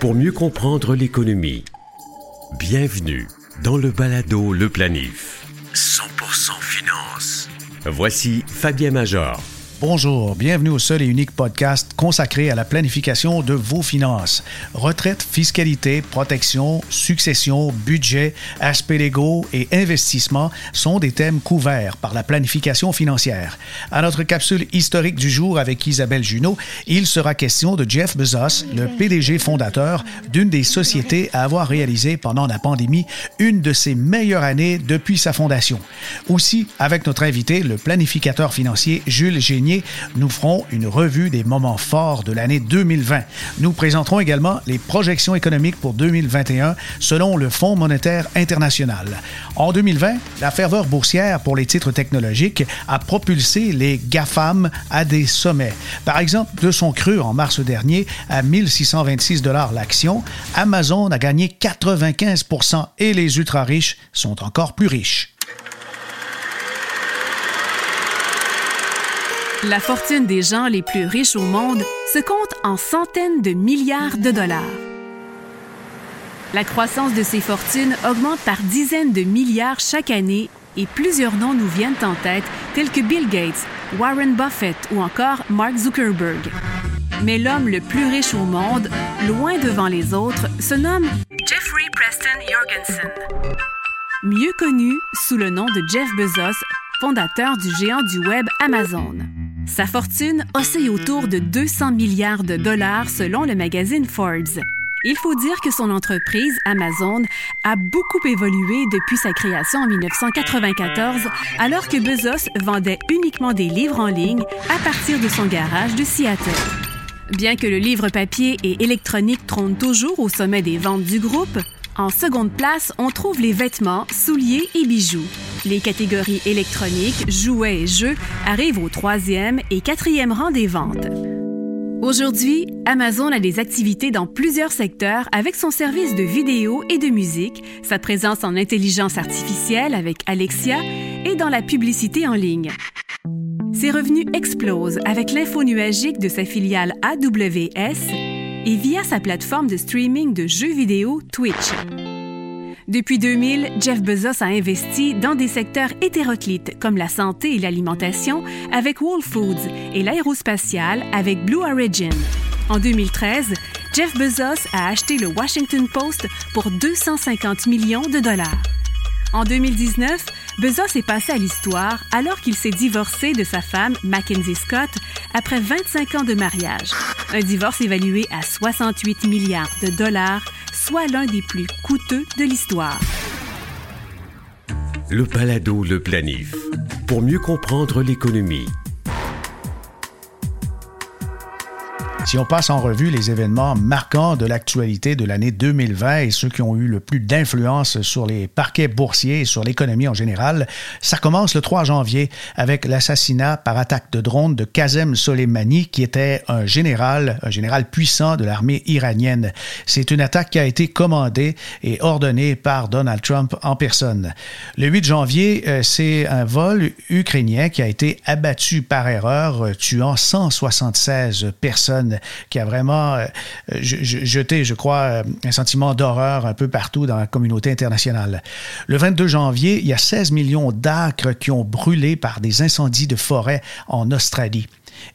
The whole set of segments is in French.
Pour mieux comprendre l'économie, bienvenue dans le balado Le Planif. 100% finance. Voici Fabien Major. Bonjour, bienvenue au seul et unique podcast consacré à la planification de vos finances. Retraite, fiscalité, protection, succession, budget, aspects légaux et investissement sont des thèmes couverts par la planification financière. À notre capsule historique du jour avec Isabelle Junot, il sera question de Jeff Bezos, le PDG fondateur d'une des sociétés à avoir réalisé pendant la pandémie une de ses meilleures années depuis sa fondation. Aussi, avec notre invité, le planificateur financier Jules Génier, nous ferons une revue des moments forts de l'année 2020. Nous présenterons également les projections économiques pour 2021 selon le Fonds monétaire international. En 2020, la ferveur boursière pour les titres technologiques a propulsé les GAFAM à des sommets. Par exemple, de son cru en mars dernier à 1626 dollars l'action, Amazon a gagné 95% et les ultra-riches sont encore plus riches. La fortune des gens les plus riches au monde se compte en centaines de milliards de dollars. La croissance de ces fortunes augmente par dizaines de milliards chaque année et plusieurs noms nous viennent en tête, tels que Bill Gates, Warren Buffett ou encore Mark Zuckerberg. Mais l'homme le plus riche au monde, loin devant les autres, se nomme Jeffrey Preston Jorgensen. Mieux connu sous le nom de Jeff Bezos, fondateur du géant du web Amazon. Sa fortune oscille autour de 200 milliards de dollars selon le magazine Forbes. Il faut dire que son entreprise, Amazon, a beaucoup évolué depuis sa création en 1994, alors que Bezos vendait uniquement des livres en ligne à partir de son garage de Seattle. Bien que le livre papier et électronique trône toujours au sommet des ventes du groupe, en seconde place, on trouve les vêtements, souliers et bijoux. Les catégories électroniques, jouets et jeux arrivent au troisième et quatrième rang des ventes. Aujourd'hui, Amazon a des activités dans plusieurs secteurs avec son service de vidéo et de musique, sa présence en intelligence artificielle avec Alexia et dans la publicité en ligne. Ses revenus explosent avec l'info nuagique de sa filiale AWS et via sa plateforme de streaming de jeux vidéo Twitch. Depuis 2000, Jeff Bezos a investi dans des secteurs hétéroclites comme la santé et l'alimentation avec Whole Foods et l'aérospatiale avec Blue Origin. En 2013, Jeff Bezos a acheté le Washington Post pour 250 millions de dollars. En 2019, Bezos est passé à l'histoire alors qu'il s'est divorcé de sa femme, Mackenzie Scott, après 25 ans de mariage. Un divorce évalué à 68 milliards de dollars, soit l'un des plus coûteux de l'histoire. Le Palado Le Planif. Pour mieux comprendre l'économie, Si on passe en revue les événements marquants de l'actualité de l'année 2020 et ceux qui ont eu le plus d'influence sur les parquets boursiers et sur l'économie en général, ça commence le 3 janvier avec l'assassinat par attaque de drone de Kazem Soleimani, qui était un général, un général puissant de l'armée iranienne. C'est une attaque qui a été commandée et ordonnée par Donald Trump en personne. Le 8 janvier, euh, c'est un vol ukrainien qui a été abattu par erreur, tuant 176 personnes qui a vraiment euh, jeté, je crois, euh, un sentiment d'horreur un peu partout dans la communauté internationale. Le 22 janvier, il y a 16 millions d'acres qui ont brûlé par des incendies de forêt en Australie.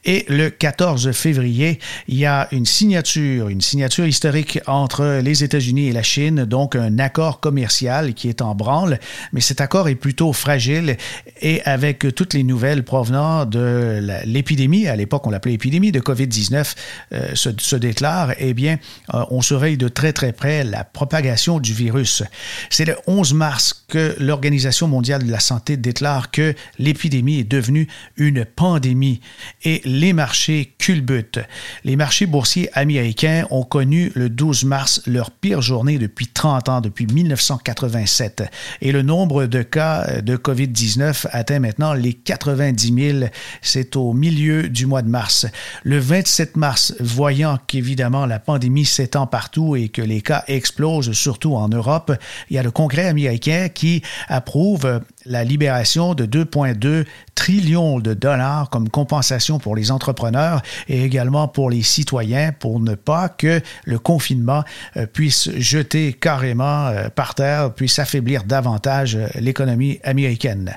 Et le 14 février, il y a une signature, une signature historique entre les États-Unis et la Chine, donc un accord commercial qui est en branle, mais cet accord est plutôt fragile et avec toutes les nouvelles provenant de l'épidémie, à l'époque on l'appelait épidémie de COVID-19, euh, se, déclare, eh bien, euh, on surveille de très très près la propagation du virus. C'est le 11 mars que l'Organisation mondiale de la santé déclare que l'épidémie est devenue une pandémie et les marchés culbutent. Les marchés boursiers américains ont connu le 12 mars leur pire journée depuis 30 ans, depuis 1987. Et le nombre de cas de COVID-19 atteint maintenant les 90 000. C'est au milieu du mois de mars. Le 27 mars, voyant qu'évidemment la pandémie s'étend partout et que les cas explosent, surtout en Europe, il y a le Congrès américain qui approuve la libération de 2,2 trillions de dollars comme compensation pour les entrepreneurs et également pour les citoyens pour ne pas que le confinement euh, puisse jeter carrément euh, par terre, puisse affaiblir davantage euh, l'économie américaine.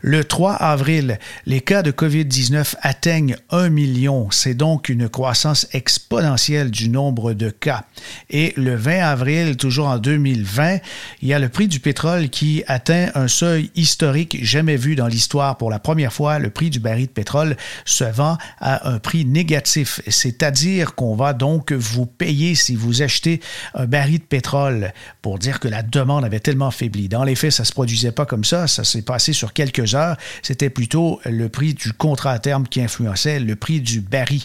Le 3 avril, les cas de COVID-19 atteignent 1 million. C'est donc une croissance exponentielle du nombre de cas. Et le 20 avril, toujours en 2020, il y a le prix du pétrole qui atteint un seuil historique jamais vu dans l'histoire pour la première fois, le prix du baril de pétrole se vend à un prix négatif. C'est-à-dire qu'on va donc vous payer si vous achetez un baril de pétrole pour dire que la demande avait tellement faibli. Dans les faits, ça ne se produisait pas comme ça. Ça s'est passé sur quelques heures. C'était plutôt le prix du contrat à terme qui influençait le prix du baril.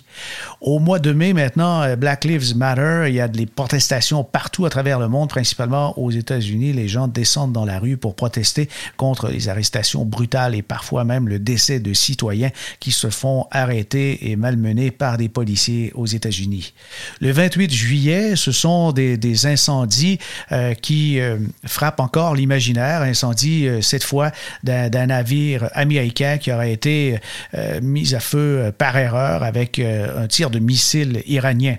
Au mois de mai, maintenant, euh, Black Lives Matter, il y a des protestations partout à travers le monde, principalement aux États-Unis. Les gens descendent dans la rue pour protester contre les arrestations brutales et parfois même le décès de citoyens qui se font arrêter et malmener par des policiers aux États-Unis. Le 28 juillet, ce sont des, incendies euh, qui euh, frappent encore l'imaginaire. Incendie, euh, cette fois, d'un navire américain qui aurait été mis à feu par erreur avec un tir de missile iranien.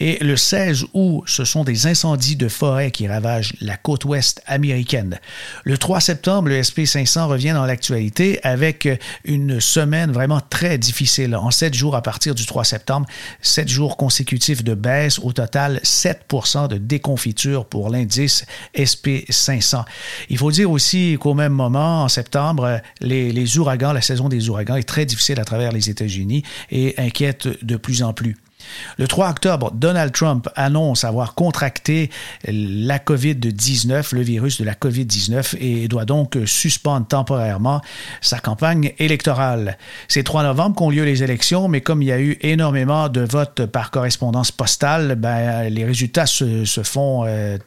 Et le 16 août, ce sont des incendies de forêt qui ravagent la côte ouest américaine. Le 3 septembre, le SP500 revient dans l'actualité avec une semaine vraiment très difficile. En sept jours à partir du 3 septembre, sept jours consécutifs de baisse, au total 7% de déconfiture pour l'indice SP500. Il faut dire aussi qu'au même moment, en septembre, ouragans, la saison des ouragans est très difficile à travers les États-Unis et inquiète de plus en plus. Le 3 octobre, Donald Trump annonce avoir contracté la COVID-19, le virus de la COVID-19, et doit donc suspendre temporairement sa campagne électorale. C'est 3 novembre qu'ont lieu les élections, mais comme il y a eu énormément de votes par correspondance postale, ben, les résultats se, font... Euh,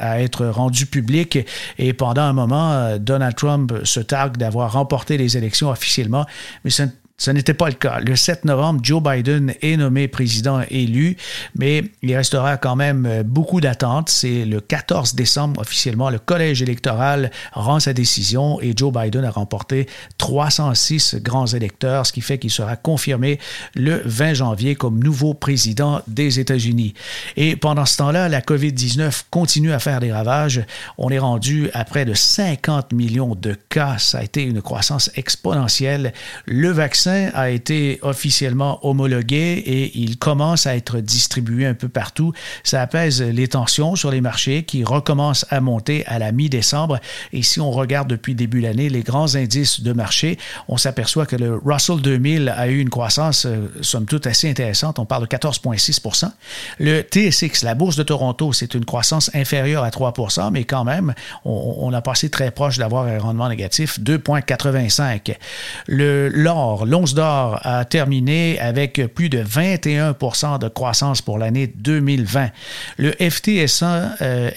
à être rendus publics et pendant un moment, Donald Trump se targue d'avoir remporté les élections officiellement, mais ce ce n'était pas le cas. Le 7 novembre, Joe Biden est nommé président élu, mais il restera quand même euh, beaucoup d'attentes. C'est le 14 décembre officiellement, le collège électoral rend sa décision et Joe Biden a remporté 306 grands électeurs, ce qui fait qu'il sera confirmé le 20 janvier comme nouveau président des États-Unis. Et pendant ce temps-là, la COVID-19 continue à faire des ravages. On est rendu à près de 50 millions de cas. Ça a été une croissance exponentielle. Le vaccin a été officiellement homologué et il commence à être distribué un peu partout. Ça apaise les tensions sur les marchés qui recommencent à monter à la mi-décembre. Et si on regarde depuis début de l'année les grands indices de marché, on s'aperçoit que le Russell 2000 a eu une croissance, euh, somme toute, assez intéressante. On parle de 14,6% Le TSX, la bourse de Toronto, c'est une croissance inférieure à 3% mais quand même, on, a passé très proche d'avoir un rendement négatif, 2,85. Le l'or, l'once d'or a terminé avec plus de 21% de croissance pour l'année 2020. Le FTSE,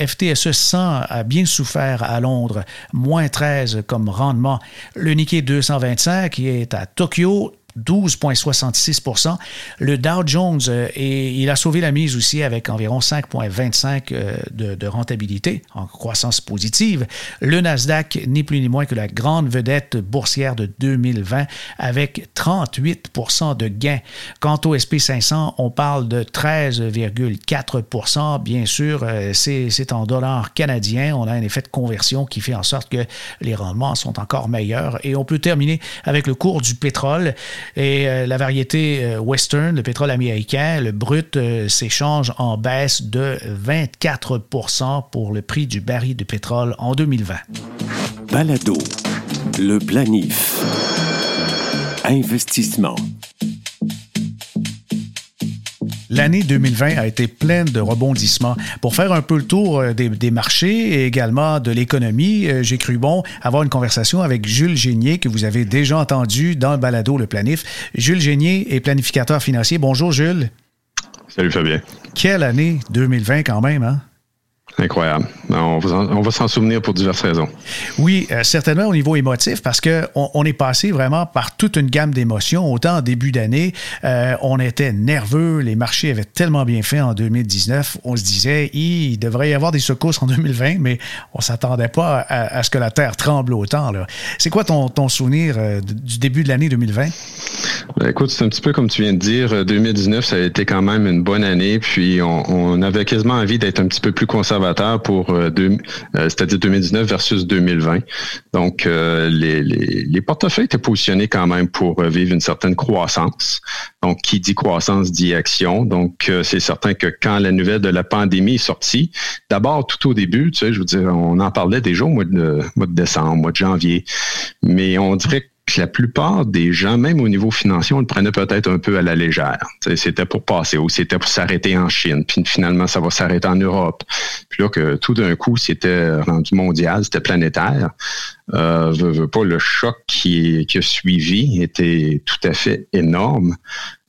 FTSE 100 a bien souffert à Londres, moins 13 comme rendement. Le Nikkei 225 qui est à Tokyo 12,66% Le Dow Jones, euh, il a sauvé la mise aussi avec environ 5,25 euh, de, de, rentabilité en croissance positive. Le Nasdaq, ni plus ni moins que la grande vedette boursière de 2020 avec 38% de gains. Quant au SP500, on parle de 13,4% Bien sûr, euh, c'est en dollars canadiens. On a un effet de conversion qui fait en sorte que les rendements sont encore meilleurs. Et on peut terminer avec le cours du pétrole. Et euh, la variété euh, western, le pétrole américain, le brut euh, s'échange en baisse de 24% pour le prix du baril de pétrole en 2020. Balado, le planif. Investissement. L'année 2020 a été pleine de rebondissements. Pour faire un peu le tour euh, des, marchés et également de l'économie, euh, j'ai cru bon avoir une conversation avec Jules Génier, que vous avez déjà entendu dans le balado Le Planif. Jules Génier est planificateur financier. Bonjour Jules. Salut Fabien. Quelle année 2020 quand même, hein? Incroyable. On va, s'en souvenir pour diverses raisons. Oui, euh, certainement au niveau émotif, parce qu'on on est passé vraiment par toute une gamme d'émotions. Autant en début d'année, euh, on était nerveux, les marchés avaient tellement bien fait en 2019, on se disait, il devrait y avoir des secousses en 2020, mais on ne s'attendait pas à, ce que la Terre tremble autant. C'est quoi ton, ton souvenir euh, du début de l'année 2020? Ben, écoute, c'est un petit peu comme tu viens de dire, 2019, ça a été quand même une bonne année, puis on, on avait quasiment envie d'être un petit peu plus conservateur pour euh, euh, c'est-à-dire 2019 versus 2020. Donc, euh, les, les, portefeuilles étaient positionnés quand même pour vivre une certaine croissance. Donc, qui dit croissance dit action. Donc, c'est certain que quand la nouvelle de la pandémie est sortie, d'abord tout au début, tu sais, je veux dire, on en parlait déjà au mois de, mois de décembre, mois de janvier, mais on dirait la plupart des gens, même au niveau financier, on le prenait peut-être un peu à la légère. C'était pour passer ou c'était pour s'arrêter en Chine, puis finalement ça va s'arrêter en Europe. Puis là que tout d'un coup c'était rendu mondial, c'était planétaire. Euh, pas le choc qui, qui, a suivi était tout à fait énorme.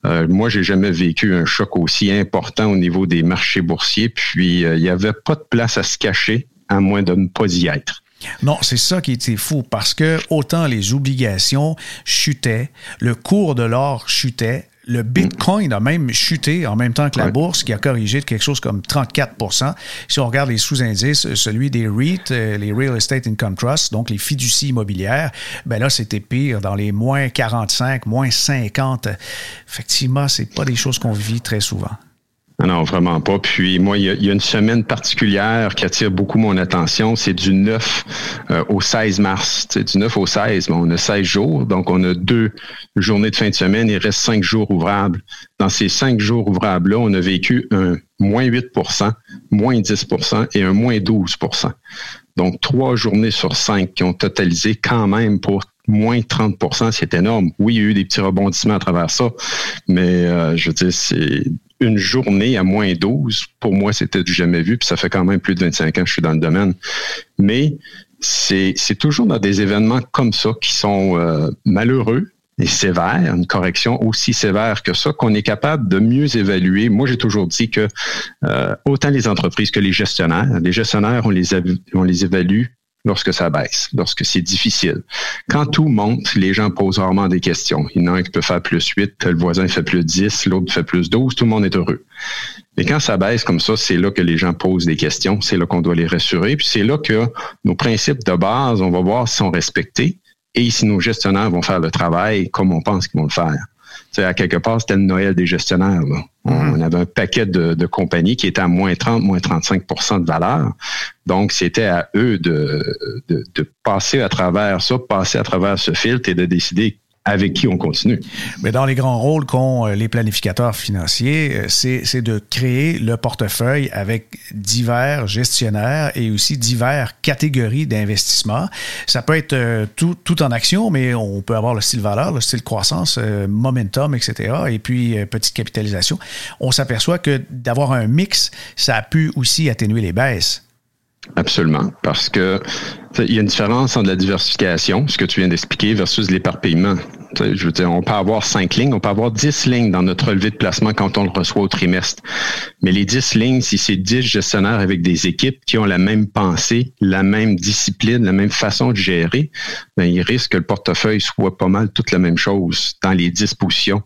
Euh, moi, j'ai jamais vécu un choc aussi important au niveau des marchés boursiers. Puis euh, il n'y avait pas de place à se cacher à moins de ne pas y être. Non, c'est ça qui était fou parce que autant les obligations chutaient, le cours de l'or chutait, le Bitcoin a même chuté en même temps que la bourse, qui a corrigé de quelque chose comme 34% Si on regarde les sous-indices, celui des REIT, euh, les Real Estate Income Trust, donc les fiducies immobilières, ben là, c'était pire, dans les moins 45, moins 50. Effectivement, c'est pas des choses qu'on vit très souvent. Ah non, vraiment pas. Puis moi, il y, a, une semaine particulière qui attire beaucoup mon attention. C'est du 9 euh, au 16 mars. C'est du 9 au 16, on a 16 jours. Donc, on a deux journées de fin de semaine. Il reste cinq jours ouvrables. Dans ces cinq jours ouvrables-là, on a vécu un moins 8% moins 10% et un moins 12% Donc, trois journées sur cinq qui ont totalisé quand même pour moins 30% c'est énorme. Oui, il y a eu des petits rebondissements à travers ça, mais euh, je veux dire, c'est une journée à moins 12, pour moi, c'était du jamais vu, puis ça fait quand même plus de 25 ans que je suis dans le domaine. Mais c'est toujours dans des événements comme ça qui sont euh, malheureux et sévères, une correction aussi sévère que ça, qu'on est capable de mieux évaluer. Moi, j'ai toujours dit que euh, autant les entreprises que les gestionnaires, les gestionnaires, on les, on les évalue lorsque ça baisse, lorsque c'est difficile. Quand tout monte, les gens posent rarement des questions. Il y en a un qui peut faire plus 8, le voisin fait plus 10, l'autre fait plus 12, tout le monde est heureux. Mais quand ça baisse comme ça, c'est là que les gens posent des questions, c'est là qu'on doit les rassurer, puis c'est là que nos principes de base, on va voir sont respectés et si nos gestionnaires vont faire le travail comme on pense qu'ils vont le faire à quelque part, c'était le Noël des gestionnaires. Mm-hmm. On avait un paquet de, compagnies qui étaient à moins 30, moins 35% de valeur. Donc, c'était à eux de, de, passer à travers ça, passer à travers ce filtre et de décider avec qui on continue. Mais dans les grands rôles qu'ont euh, les planificateurs financiers, euh, c'est de créer le portefeuille avec divers gestionnaires et aussi divers catégories d'investissement. Ça peut être euh, tout, tout, en action, mais on peut avoir le style valeur, le style croissance, momentum, etc. Et puis petite capitalisation. On s'aperçoit que d'avoir un mix, ça a pu aussi atténuer les baisses. Absolument, parce que il y a une différence entre la diversification, ce que tu viens d'expliquer, versus l'éparpillement. Je veux dire, on peut avoir cinq lignes, on peut avoir dix lignes dans notre relevé de placement quand on le reçoit au trimestre. Mais les dix lignes, si c'est dix gestionnaires avec des équipes qui ont la même pensée, la même discipline, la même façon de gérer, ben, il risque que le portefeuille soit pas mal toute la même chose dans les dix positions.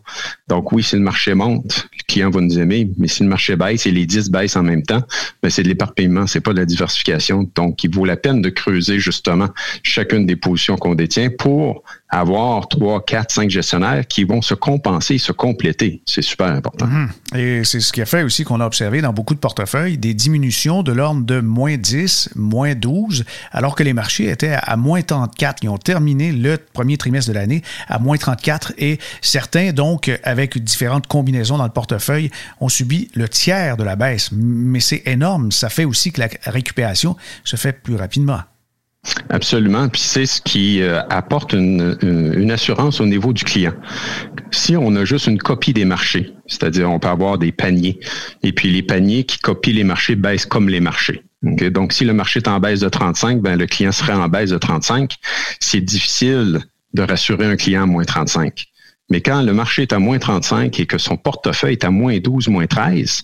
Donc oui, si le marché monte, le client va nous aimer, mais si le marché baisse et les dix baissent en même temps, ben, c'est de l'éparpillement, c'est pas de la diversification. Donc, il vaut la peine de creuser justement chacune des positions qu'on détient pour avoir trois, quatre, cinq gestionnaires qui vont se compenser, se compléter. C'est super important. Mhm. Et c'est ce qui a fait aussi qu'on a observé dans beaucoup de portefeuilles des diminutions de l'ordre de moins 10, moins 12, alors que les marchés étaient à moins 34. Ils ont terminé le premier trimestre de l'année à moins 34 et certains, donc, avec différentes combinaisons dans le portefeuille, ont subi le tiers de la baisse. Mais c'est énorme. Ça fait aussi que la récupération se fait plus rapidement. Absolument. Puis c'est ce qui euh, apporte une, une, assurance au niveau du client. Si on a juste une copie des marchés, c'est-à-dire on peut avoir des paniers, et puis les paniers qui copient les marchés baissent comme les marchés. Donc si le marché est en baisse de 35, ben le client serait en baisse de 35. C'est difficile de rassurer un client à moins 35. Mais quand le marché est à moins 35 et que son portefeuille est à moins 12, moins 13,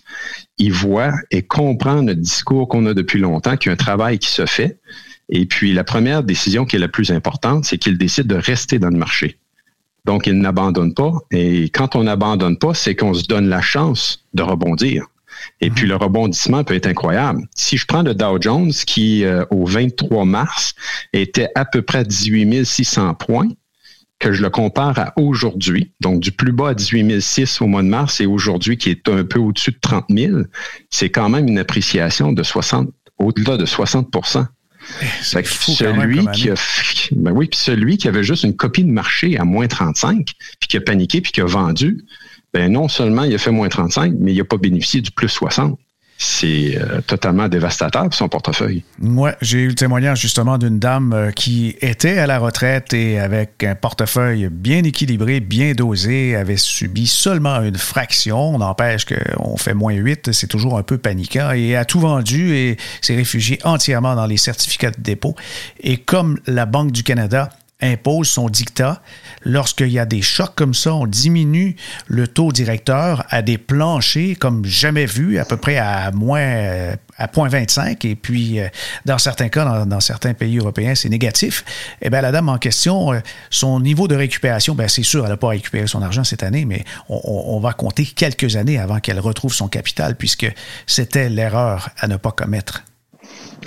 il voit et comprend notre discours qu'on a depuis longtemps, qu'il y a un travail qui se fait. Et puis, la première décision qui est la plus importante, c'est qu'il décide de rester dans le marché. Donc, il n'abandonne pas. Et quand on n'abandonne pas, c'est qu'on se donne la chance de rebondir. Et puis, le rebondissement peut être incroyable. Si je prends le Dow Jones, qui, euh, au 23 mars, était à peu près 18 600 points, que je le compare à aujourd'hui, donc du plus bas à 18 006 au mois de mars et aujourd'hui qui est un peu au-dessus de 30 000, c'est quand même une appréciation de 60, au-delà de 60 celui qui a, ben oui, puis celui qui avait juste une copie de marché à moins 35, puis qui a paniqué, puis qui a vendu, ben non seulement il a fait moins 35, mais il n'a pas bénéficié du plus 60 c'est euh, totalement dévastateur son portefeuille. Moi, j'ai eu le témoignage justement d'une dame euh, qui était à la retraite et avec un portefeuille bien équilibré, bien dosé, avait subi seulement une fraction. On n'empêche qu'on fait moins 8, c'est toujours un peu paniquant et a tout vendu et s'est réfugié entièrement dans les certificats de dépôt. Et comme la Banque du Canada impose son dictat. Lorsqu'il y a des chocs comme ça, on diminue le taux directeur à des planchers comme jamais vu, à peu près à moins à 0.25. Et puis, euh, dans certains cas, dans, certains pays européens, c'est négatif. Eh bien, la dame en question, euh, son niveau de récupération, bien, c'est sûr, elle n'a pas récupéré son argent cette année, mais on va compter quelques années avant qu'elle retrouve son capital, puisque c'était l'erreur à ne pas commettre.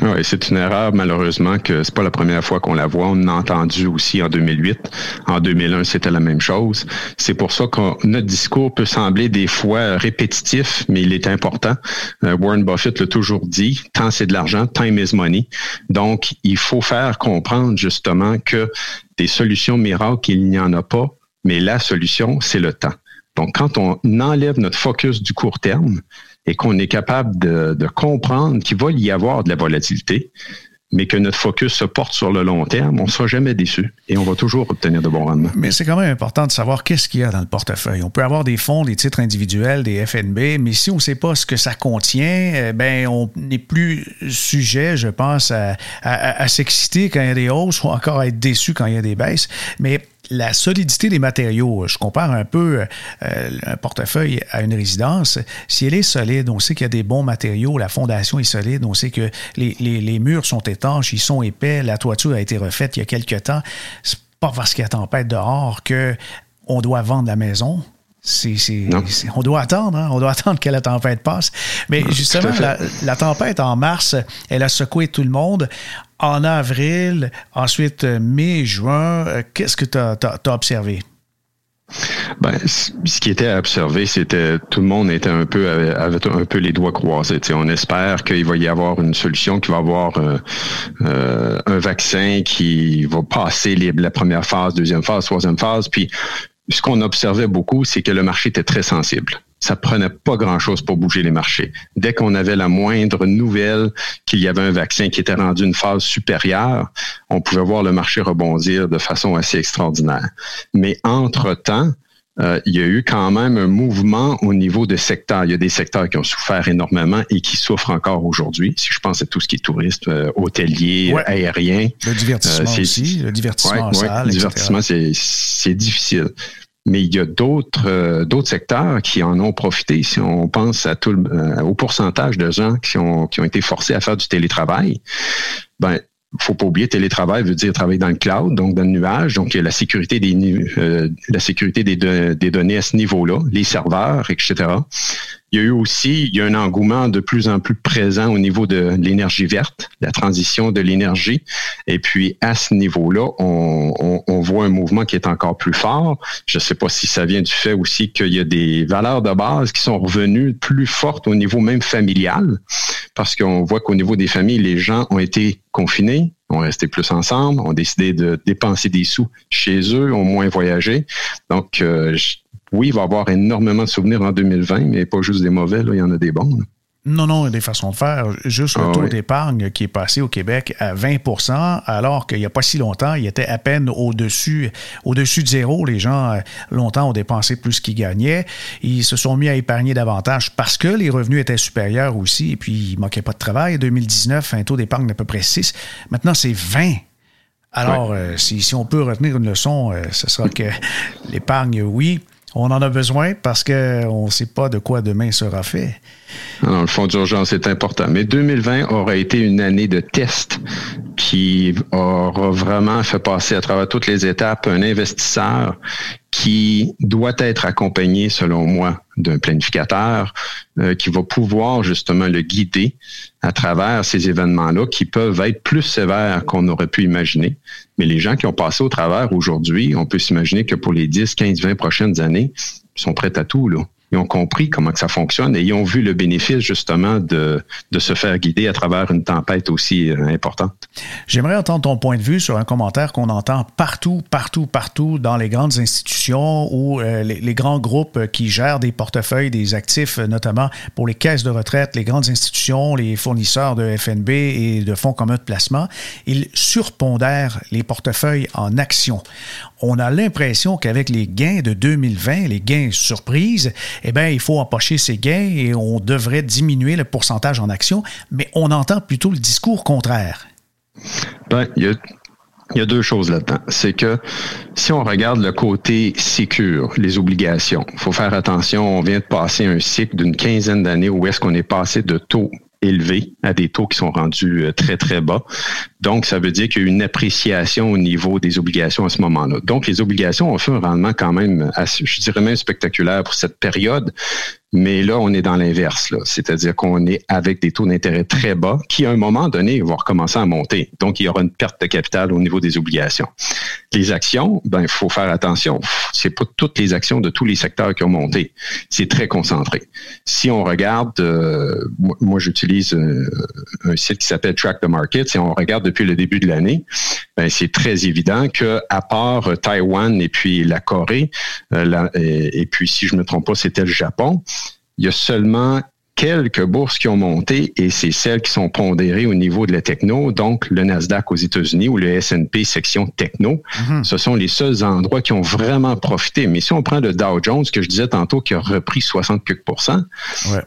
Oui, c'est une erreur, malheureusement, que c'est pas la première fois qu'on la voit. On a entendu aussi en 2008. En 2001, c'était la même chose. C'est pour ça que notre discours peut sembler des fois répétitif, mais il est important. Euh, Warren Buffett l'a toujours dit, temps c'est de l'argent, time is money. Donc, il faut faire comprendre justement que des solutions miracles, il n'y en a pas, mais la solution, c'est le temps. Donc, quand on enlève notre focus du court terme, et qu'on est capable de, comprendre qu'il va y avoir de la volatilité, mais que notre focus se porte sur le long terme, on ne sera jamais déçu et on va toujours obtenir de bons rendements. Mais c'est quand même important de savoir qu'est-ce qu'il y a dans le portefeuille. On peut avoir des fonds, des titres individuels, des FNB, mais si on ne sait pas ce que ça contient, eh ben on n'est plus sujet, je pense, à, à s'exciter quand il y a des hausses ou encore à être déçu quand il y a des baisses. Mais la solidité des matériaux, je compare un peu euh, un portefeuille à une résidence. Si elle est solide, on sait qu'il y a des bons matériaux, la fondation est solide, on sait que les, murs sont étanches, ils sont épais, la toiture a été refaite il y a quelques temps. C'est pas parce qu'il y a tempête dehors que on doit vendre la maison. on doit attendre, hein. on doit attendre que la tempête passe. Mais justement, la, tempête en mars, elle a secoué tout le monde en avril, ensuite euh, mai, juin, euh, qu'est-ce que tu as, observé? Ben, ce qui était à observer, c'était tout le monde était un peu avait, un peu les doigts croisés. on espère qu'il va y avoir une solution, qu'il va y avoir euh, un vaccin qui va passer la première phase, deuxième phase, troisième phase. Puis ce qu'on observait beaucoup, c'est que le marché était très sensible ça prenait pas grand-chose pour bouger les marchés. Dès qu'on avait la moindre nouvelle qu'il y avait un vaccin qui était rendu une phase supérieure, on pouvait voir le marché rebondir de façon assez extraordinaire. Mais entre-temps, euh, il y a eu quand même un mouvement au niveau des secteurs. Il y a des secteurs qui ont souffert énormément et qui souffrent encore aujourd'hui. Si je pense à tout ce qui est touriste, euh, hôtelier, aérien. Le divertissement euh, aussi, le divertissement en salle, Le divertissement, c'est difficile mais il y a d'autres euh, d'autres secteurs qui en ont profité. Si on pense à tout le, euh, au pourcentage de gens qui ont qui ont été forcés à faire du télétravail, ben faut pas oublier télétravail veut dire travailler dans le cloud, donc dans le nuage. Donc il y a la sécurité des euh, la sécurité des, des données à ce niveau-là, les serveurs, etc. Il y a eu aussi, il y a un engouement de plus en plus présent au niveau de l'énergie verte, la transition de l'énergie. Et puis, à ce niveau-là, on, on, voit un mouvement qui est encore plus fort. Je ne sais pas si ça vient du fait aussi qu'il y a des valeurs de base qui sont revenues plus fortes au niveau même familial, parce qu'on voit qu'au niveau des familles, les gens ont été confinés, ont resté plus ensemble, ont décidé de dépenser des sous chez eux, ont moins voyagé. Donc, euh, oui, il va y avoir énormément de souvenirs en 2020, mais pas juste des mauvais, il y en a des bons. Non, non, il y a des façons de faire. Juste le ah taux d'épargne qui est passé au Québec à 20% alors qu'il n'y a pas si longtemps, il était à peine au-dessus au-dessus de zéro. Les gens, euh, longtemps, ont dépensé plus qu'ils gagnaient. Ils se sont mis à épargner davantage parce que les revenus étaient supérieurs aussi. Et puis, il ne manquait pas de travail. En 2019, un taux d'épargne d'à peu près 6. Maintenant, c'est 20 Alors, euh, si, si, on peut retenir une leçon, euh, ce sera que l'épargne, oui, on en a besoin parce qu'on ne sait pas de quoi demain sera fait. Alors, le fonds d'urgence est important. Mais 2020 aura été une année de test qui aura vraiment fait passer à travers toutes les étapes un investisseur qui doit être accompagné, selon moi, d'un planificateur euh, qui va pouvoir justement le guider à travers ces événements-là qui peuvent être plus sévères qu'on aurait pu imaginer. Mais les gens qui ont passé au travers aujourd'hui, on peut s'imaginer que pour les 10, 15, 20 prochaines années, ils sont prêts à tout. Là ils ont compris comment que ça fonctionne et ils ont vu le bénéfice justement de, de se faire guider à travers une tempête aussi euh, importante. J'aimerais entendre ton point de vue sur un commentaire qu'on entend partout, partout, partout dans les grandes institutions ou euh, les, les, grands groupes qui gèrent des portefeuilles, des actifs, notamment pour les caisses de retraite, les grandes institutions, les fournisseurs de FNB et de fonds communs de placement. Ils surpondèrent les portefeuilles en actions. On a l'impression qu'avec les gains de 2020, les gains surprises, eh bien, il faut empocher ces gains et on devrait diminuer le pourcentage en actions, mais on entend plutôt le discours contraire. Ben, il y a deux choses là-dedans. C'est que si on regarde le côté sécure, les obligations, il faut faire attention, on vient de passer un cycle d'une quinzaine d'années où est-ce qu'on est passé de taux élevés à des taux qui sont rendus euh, très, très bas. Donc, ça veut dire qu'il y a une appréciation au niveau des obligations à ce moment-là. Donc, les obligations ont fait un rendement quand même, je dirais même spectaculaire pour cette période. Mais là, on est dans l'inverse. C'est-à-dire qu'on est avec des taux d'intérêt très bas qui, à un moment donné, vont recommencer à monter. Donc, il y aura une perte de capital au niveau des obligations. Les actions, ben, il faut faire attention. C'est pas toutes les actions de tous les secteurs qui ont monté. C'est très concentré. Si on regarde, euh, moi, j'utilise euh, un, site qui s'appelle Track the Market. Si on regarde depuis le début de l'année, ben, c'est très évident que à part Taïwan et puis la Corée, euh, et, et, puis si je me trompe pas, c'était le Japon il y a seulement quelques bourses qui ont monté et c'est celles qui sont pondérées au niveau de la techno, donc le Nasdaq aux États-Unis ou le S&P section techno. Mhm. Ce sont les seuls endroits qui ont vraiment profité. Mais si on prend le Dow Jones, que je disais tantôt, qui a repris 60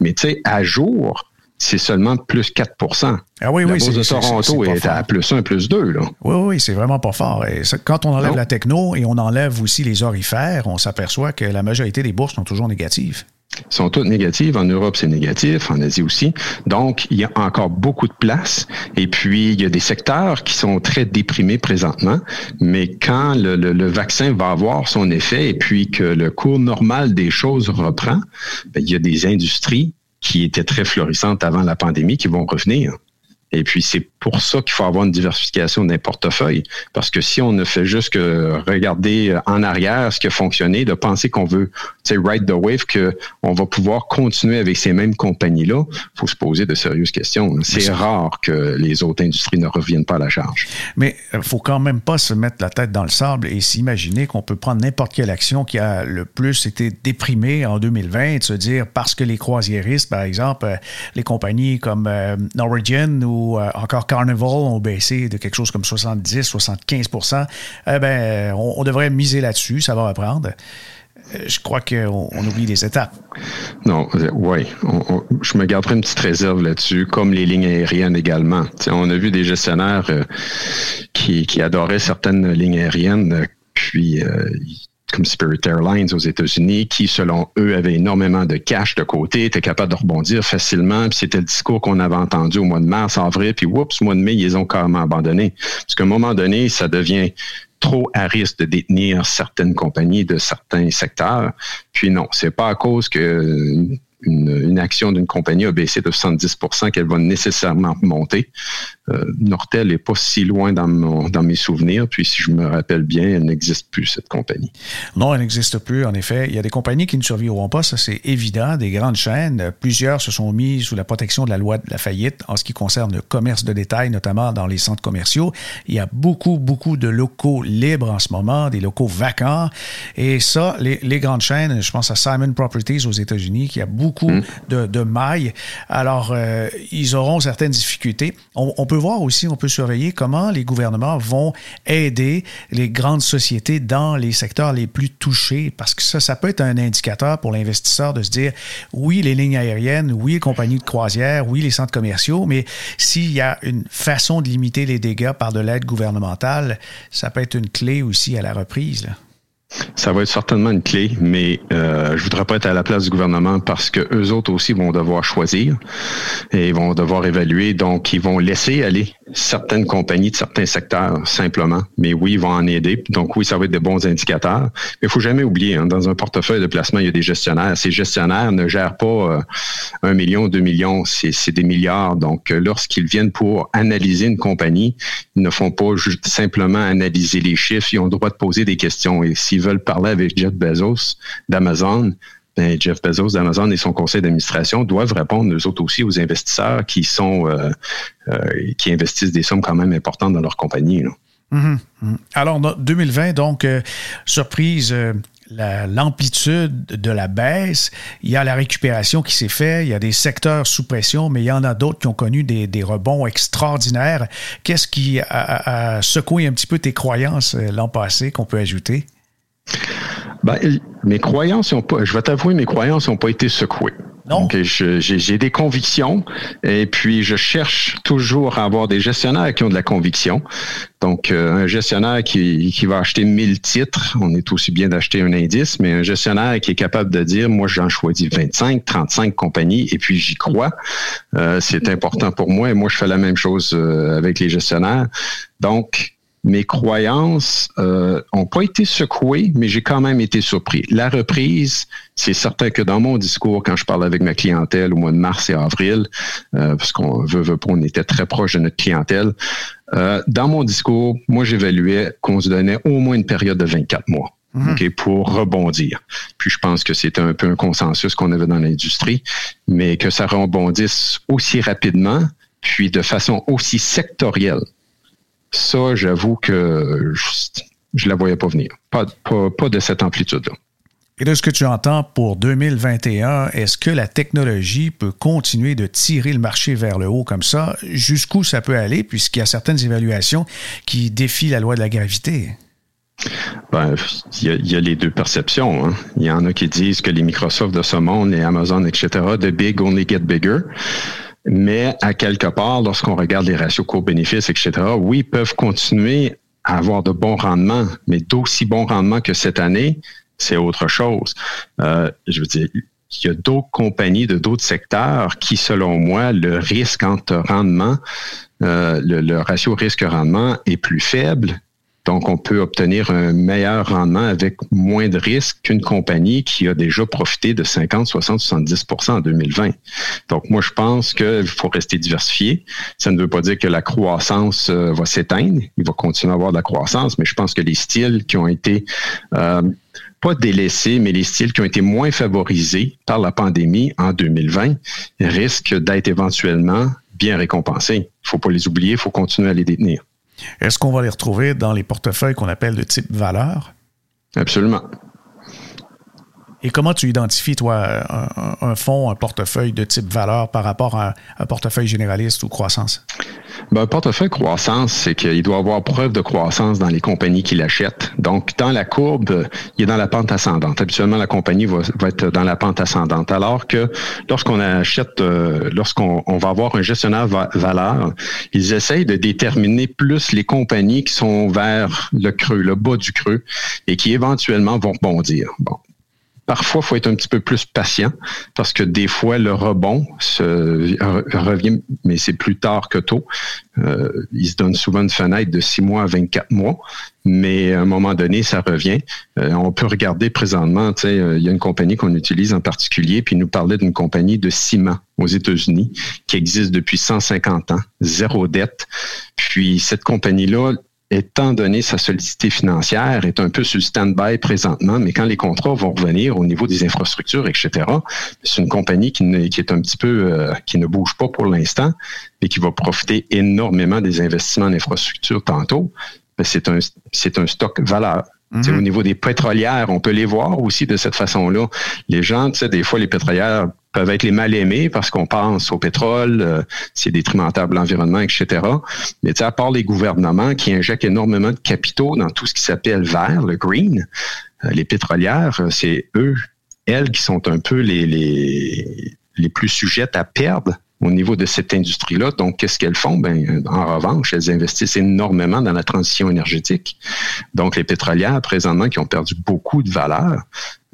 mais tu sais, à jour, c'est seulement plus 4 ah oui, la oui, bourse de Toronto est, à plus 1, plus 2. Là. Oui, oui, c'est vraiment pas fort. Et quand on enlève la techno et on enlève aussi les orifères, on s'aperçoit que la majorité des bourses sont toujours négatives sont toutes négatives. En Europe, c'est négatif, en Asie aussi. Donc, il y a encore beaucoup de place. Et puis, il y a des secteurs qui sont très déprimés présentement. Mais quand le, le, vaccin va avoir son effet et puis que le cours normal des choses reprend, bien, il y a des industries qui étaient très florissantes avant la pandémie qui vont revenir. Et puis, c'est pour ça qu'il faut avoir une diversification d'un portefeuille. Parce que si on ne fait juste que regarder en arrière ce qui a fonctionné, de penser qu'on veut, tu sais, ride the wave, qu'on va pouvoir continuer avec ces mêmes compagnies-là, faut se poser de sérieuses questions. C'est rare que les autres industries ne reviennent pas à la charge. Mais il euh, faut quand même pas se mettre la tête dans le sable et s'imaginer qu'on peut prendre n'importe quelle action qui a le plus été déprimée en 2020 et de se dire parce que les croisiéristes, par exemple, euh, les compagnies comme euh, Norwegian ou encore Carnival ont baissé de quelque chose comme 70, 75 eh ben, on, devrait miser là-dessus, ça va reprendre. Euh, je crois qu'on on oublie les étapes. Non, euh, oui. je me garderai une petite réserve là-dessus, comme les lignes aériennes également. on a vu des gestionnaires euh, qui, adoraient certaines lignes aériennes, puis comme Spirit Airlines aux États-Unis, qui, selon eux, avaient énormément de cash de côté, étaient capables de rebondir facilement. Puis c'était le discours qu'on avait entendu au mois de mars, avril, puis oups, mois de mai, ils ont carrément abandonné. Parce qu'à un moment donné, ça devient trop à risque de détenir certaines compagnies de certains secteurs. Puis non, c'est pas à cause que une, action d'une compagnie a baissé de 70 qu'elle va nécessairement monter. Euh, Nortel n'est pas si loin dans, dans mes souvenirs, puis si je me rappelle bien, elle n'existe plus, cette compagnie. Non, elle n'existe plus, en effet. Il y a des compagnies qui ne survivront pas, ça c'est évident, des grandes chaînes. Plusieurs se sont mis sous la protection de la loi de la faillite en ce qui concerne le commerce de détail, notamment dans les centres commerciaux. Il y a beaucoup, beaucoup de locaux libres en ce moment, des locaux vacants. Et ça, les, les grandes chaînes, je pense à Simon Properties aux États-Unis, qui a beaucoup beaucoup mm. de, mailles. Alors, euh, ils auront certaines difficultés. On, peut voir aussi, on peut surveiller comment les gouvernements vont aider les grandes sociétés dans les secteurs les plus touchés, parce que ça, ça peut être un indicateur pour l'investisseur de se dire, oui, les lignes aériennes, oui, les compagnies de croisière, oui, les centres commerciaux, mais s'il y a une façon de limiter les dégâts par de l'aide gouvernementale, ça peut être une clé aussi à la reprise. Là. Ça va être certainement une clé, mais euh, je voudrais pas être à la place du gouvernement parce que eux autres aussi vont devoir choisir et vont devoir évaluer. Donc, ils vont laisser aller certaines compagnies de certains secteurs simplement. Mais oui, ils vont en aider. Donc oui, ça va être de bons indicateurs. Mais il faut jamais oublier, hein, dans un portefeuille de placement, il y a des gestionnaires. Ces gestionnaires ne gèrent pas euh, un million, deux millions, c'est des milliards. Donc, euh, lorsqu'ils viennent pour analyser une compagnie, ils ne font pas juste simplement analyser les chiffres. Ils ont le droit de poser des questions. Et s'ils veulent parler avec Jeff Bezos d'Amazon, ben, Jeff Bezos d'Amazon et son conseil d'administration doivent répondre, eux autres aussi, aux investisseurs qui sont euh, euh, qui investissent des sommes quand même importantes dans leur compagnie. Mm-hmm. Mm-hmm. Alors, 2020, donc, euh, surprise, l'amplitude de la baisse, il y a la récupération qui s'est faite, il y a des secteurs sous pression, mais il y en a d'autres qui ont connu des, rebonds extraordinaires. Qu'est-ce qui a, secoué un petit peu tes croyances l'an passé qu'on peut ajouter? Ben, mes croyances ont pas, je vais t'avouer, mes croyances n'ont pas été secouées. Donc, j'ai des convictions et puis je cherche toujours à avoir des gestionnaires qui ont de la conviction. Donc, euh, un gestionnaire qui, qui va acheter 1000 titres, on est aussi bien d'acheter un indice, mais un gestionnaire qui est capable de dire, moi, j'en choisis 25, 35 compagnies et puis j'y crois. Euh, c'est important pour moi et moi, je fais la même chose euh, avec les gestionnaires. Donc, mes croyances euh, ont pas été secouées, mais j'ai quand même été surpris. La reprise, c'est certain que dans mon discours, quand je parle avec ma clientèle au mois de mars et avril, euh, parce qu'on veut, veut pas, on était très proche de notre clientèle, euh, dans mon discours, moi, j'évaluais qu'on se donnait au moins une période de 24 mois. Mhm. pour rebondir. Puis je pense que c'était un peu un consensus qu'on avait dans l'industrie, mais que ça rebondisse aussi rapidement, puis de façon aussi sectorielle ça, j'avoue que je ne la voyais pas venir. Pas, pas, de cette amplitude-là. Et de ce que tu entends pour 2021, est-ce que la technologie peut continuer de tirer le marché vers le haut comme ça? Jusqu'où ça peut aller, puisqu'il y a certaines évaluations qui défient la loi de la gravité? Ben, il y, a les deux perceptions. Hein. Il y en a qui disent que les Microsoft de ce monde, les Amazon, etc., the big only get bigger. Mais à quelque part, lorsqu'on regarde les ratios coûts-bénéfices, etc., oui, peuvent continuer à avoir de bons rendements, mais d'aussi bons rendements que cette année, c'est autre chose. Euh, je veux dire, il y a d'autres compagnies de d'autres secteurs qui, selon moi, le risque entre rendement, euh, le, ratio risque-rendement est plus faible donc, on peut obtenir un meilleur rendement avec moins de risques qu'une compagnie qui a déjà profité de 50, 60, 70% en 2020. Donc, moi, je pense qu'il faut rester diversifié. Ça ne veut pas dire que la croissance euh, va s'éteindre. Il va continuer à avoir de la croissance, mais je pense que les styles qui ont été euh, pas délaissés, mais les styles qui ont été moins favorisés par la pandémie en 2020 risquent d'être éventuellement bien récompensés. Il ne faut pas les oublier, il faut continuer à les détenir. Est-ce qu'on va les retrouver dans les portefeuilles qu'on appelle de type valeur? Absolument. Et comment tu identifies, toi, un, fonds, un portefeuille de type valeur par rapport à un portefeuille généraliste ou croissance? Ben, un portefeuille croissance, c'est qu'il doit avoir preuve de croissance dans les compagnies qu'il achète. Donc, dans la courbe, il est dans la pente ascendante. Habituellement, la compagnie va, être dans la pente ascendante. Alors que lorsqu'on achète, euh, lorsqu'on va avoir un gestionnaire valeur, ils essayent de déterminer plus les compagnies qui sont vers le creux, le bas du creux, et qui éventuellement vont rebondir. Bon, Parfois, il faut être un petit peu plus patient parce que des fois, le rebond se, revient, mais c'est plus tard que tôt. Euh, il se donne souvent une fenêtre de 6 mois à 24 mois, mais à un moment donné, ça revient. Euh, on peut regarder présentement, euh, il y a une compagnie qu'on utilise en particulier, puis il nous parlait d'une compagnie de ciment aux États-Unis qui existe depuis 150 ans, zéro dette. Puis cette compagnie-là, étant donné sa solidité financière, est un peu sur stand-by présentement, mais quand les contrats vont revenir au niveau des infrastructures, etc., c'est une compagnie qui, qui, est un petit peu, euh, qui ne bouge pas pour l'instant, et qui va profiter énormément des investissements en infrastructure tantôt. C'est un, c'est un stock valeur. Mhm. Au niveau des pétrolières, on peut les voir aussi de cette façon-là. Les gens, tu sais, des fois, les pétrolières peuvent être les mal aimés parce qu'on pense au pétrole, euh, c'est détrimental l'environnement, etc. Mais tu sais, à part les gouvernements qui injectent énormément de capitaux dans tout ce qui s'appelle vert, le green, euh, les pétrolières, euh, c'est eux, elles qui sont un peu les, les, les plus sujettes à perdre au niveau de cette industrie-là. Donc, qu'est-ce qu'elles font? Ben, en revanche, elles investissent énormément dans la transition énergétique. Donc, les pétrolières, présentement, qui ont perdu beaucoup de valeur,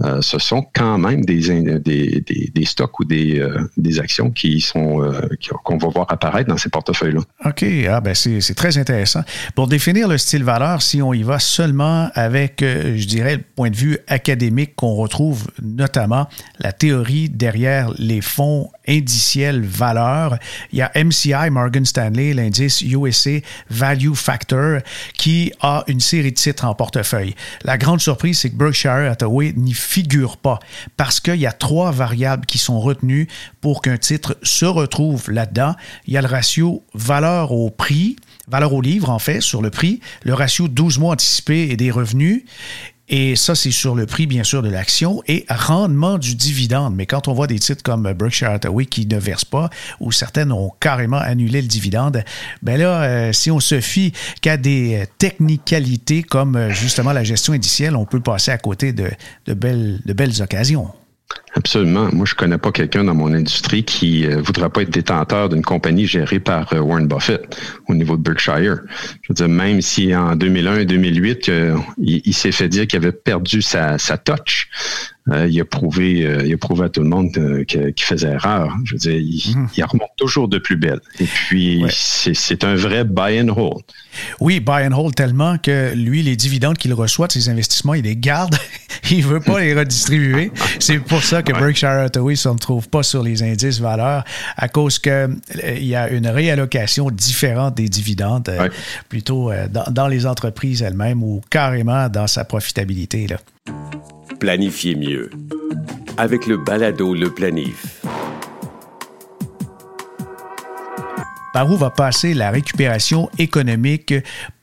euh, ce sont quand même des, des, des, stocks ou des, euh, des actions qui sont euh, qu'on va voir apparaître dans ces portefeuilles-là. OK. Ah ben c'est très intéressant. Pour définir le style valeur, si on y va seulement avec, je dirais, le point de vue académique qu'on retrouve notamment la théorie derrière les fonds indiciels valeurs, il y a MCI, Morgan Stanley, l'indice USA Value Factor, qui a une série de titres en portefeuille. La grande surprise, c'est que Berkshire Hathaway n'y figure pas parce qu'il y a trois variables qui sont retenues pour qu'un titre se retrouve là-dedans. Il y a le ratio valeur au prix, valeur au livre en fait, sur le prix, le ratio 12 mois anticipé et des revenus, et ça, c'est sur le prix, bien sûr, de l'action et rendement du dividende. Mais quand on voit des titres comme Berkshire Hathaway qui ne versent pas, ou certaines ont carrément annulé le dividende, ben là, euh, si on se fie qu'à des technicalités comme euh, justement la gestion indicielle, on peut passer à côté de belles, de belles occasions. Absolument. Moi, je connais pas quelqu'un dans mon industrie qui euh, voudra pas être détenteur d'une compagnie gérée par euh, Warren Buffett au niveau de Berkshire. Je veux dire, même si en 2001 et 2008, il, s'est fait dire qu'il avait perdu sa, sa touch, euh, il, a prouvé, euh, il a prouvé à tout le monde euh, qu'il faisait erreur. Je veux dire, il, mhm. remonte toujours de plus belle. Et puis, c'est un vrai buy and hold. Oui, buy and hold tellement que lui, les dividendes qu'il reçoit de ses investissements, il les garde. il veut pas les redistribuer. C'est pour ça que Berkshire Hathaway ne trouve pas sur les indices valeurs à cause qu'il y a une réallocation différente des dividendes, plutôt dans, dans, les entreprises elles-mêmes ou carrément dans sa profitabilité. Là. Planifiez mieux avec le balado Le Planif. par où va passer la récupération économique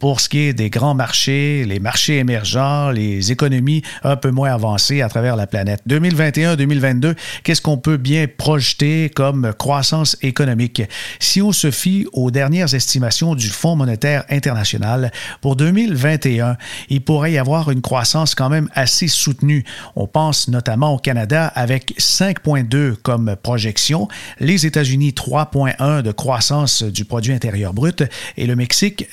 pour ce qui est des grands marchés, les marchés émergents, les économies un peu moins avancées à travers la planète. 2021-2022, qu'est-ce qu'on peut bien projeter comme croissance économique? Si on se fie aux dernières estimations du Fonds monétaire international, pour 2021, il pourrait y avoir une croissance quand même assez soutenue. On pense notamment au Canada avec 5,2 comme projection, les États-Unis 3,1 de croissance du produit intérieur brut et le Mexique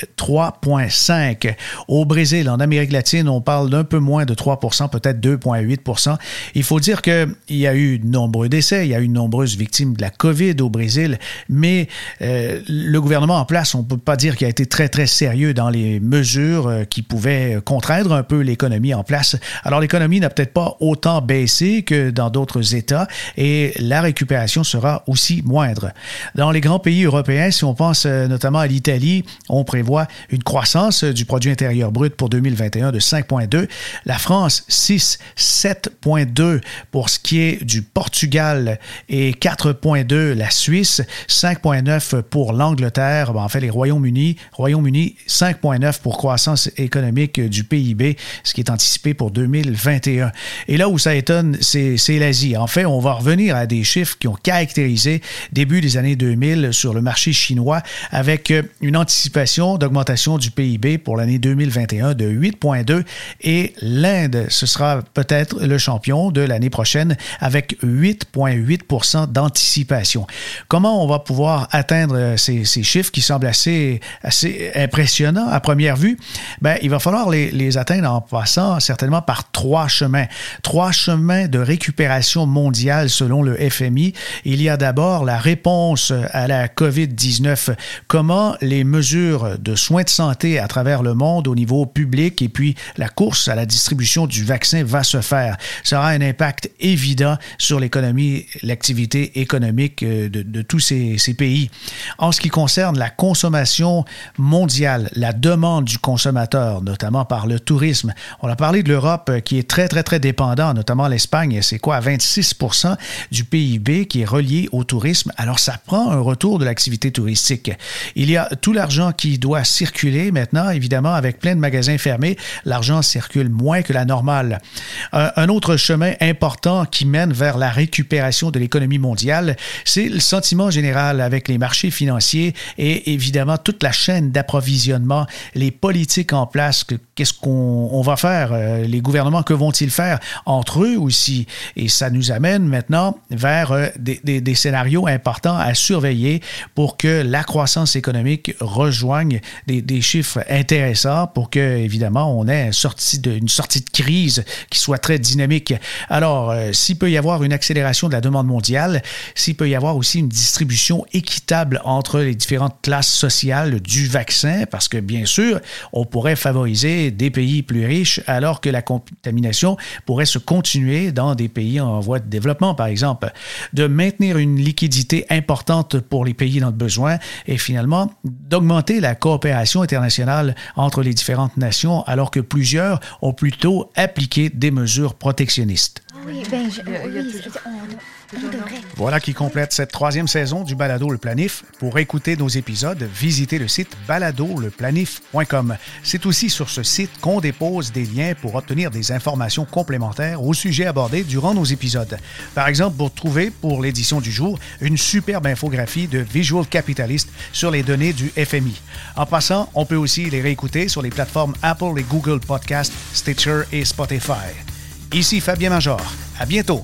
3,5. Au Brésil, en Amérique latine, on parle d'un peu moins de 3% peut-être 2,8 Il faut dire qu'il y a eu de nombreux décès, il y a eu de nombreuses victimes de la COVID au Brésil, mais euh, le gouvernement en place, on ne peut pas dire qu'il a été très, très sérieux dans les mesures euh, qui pouvaient contraindre un peu l'économie en place. Alors l'économie n'a peut-être pas autant baissé que dans d'autres États et la récupération sera aussi moindre. Dans les grands pays européens, si on pense euh, notamment à l'Italie, on prévoit une croissance euh, du produit intérieur brut pour 2021 de 5,2. La France, 6, 7,2 pour ce qui est du Portugal et 4,2 la Suisse, 5,9 pour l'Angleterre, en fait les Royaumes-Unis, Royaume-Uni, 5,9 pour croissance économique du PIB, ce qui est anticipé pour 2021. Et là où ça étonne, c'est l'Asie. En fait, on va revenir à des chiffres qui ont caractérisé début des années 2000 sur le marché chinois chinois avec euh, une anticipation d'augmentation du PIB pour l'année 2021 de 8,2 et l'Inde, ce sera peut-être le champion de l'année prochaine avec 8,8% d'anticipation. Comment on va pouvoir atteindre euh, ces, chiffres qui semblent assez, assez impressionnants à première vue? Ben, il va falloir les atteindre en passant certainement par trois chemins. Trois chemins de récupération mondiale selon le FMI. Il y a d'abord la réponse à la COVID-19 comment les mesures de soins de santé à travers le monde au niveau public et puis la course à la distribution du vaccin va se faire. Ça aura un impact évident sur l'économie, l'activité économique euh, de, tous ces, pays. En ce qui concerne la consommation mondiale, la demande du consommateur, notamment par le tourisme, on a parlé de l'Europe euh, qui est très, très, très dépendant, notamment l'Espagne, c'est quoi, 26 du PIB qui est relié au tourisme. Alors, ça prend un retour de l'activité touristique il y a tout l'argent qui doit circuler, maintenant, évidemment, avec plein de magasins fermés, l'argent circule moins que la normale. Un, autre chemin important qui mène vers la récupération de l'économie mondiale, c'est le sentiment général avec les marchés financiers et évidemment toute la chaîne d'approvisionnement, les politiques en place, qu'est-ce qu'on va faire, euh, les gouvernements, que vont-ils faire entre eux aussi? Et ça nous amène maintenant vers euh, des, scénarios importants à surveiller pour que la croissance économique rejoigne des chiffres intéressants pour que, évidemment, on ait une sortie de, une sortie de crise qui soit très dynamique. Alors, euh, s'il peut y avoir une accélération de la demande mondiale, s'il peut y avoir aussi une distribution équitable entre les différentes classes sociales du vaccin, parce que, bien sûr, on pourrait favoriser des pays plus riches alors que la contamination pourrait se continuer dans des pays en voie de développement, par exemple. De maintenir une liquidité importante pour les pays dans le besoin et finalement d'augmenter la coopération internationale entre les différentes nations alors que plusieurs ont plutôt appliqué des mesures protectionnistes. Oui, ben, je, voilà qui complète cette troisième saison du Balado Le Planif. Pour écouter nos épisodes, visitez le site baladoleplanif.com. C'est aussi sur ce site qu'on dépose des liens pour obtenir des informations complémentaires aux sujets abordés durant nos épisodes. Par exemple, pour trouver pour l'édition du jour une superbe infographie de Visual Capitalist sur les données du FMI. En passant, on peut aussi les réécouter sur les plateformes Apple et Google Podcast, Stitcher et Spotify. Ici Fabien Major. À bientôt.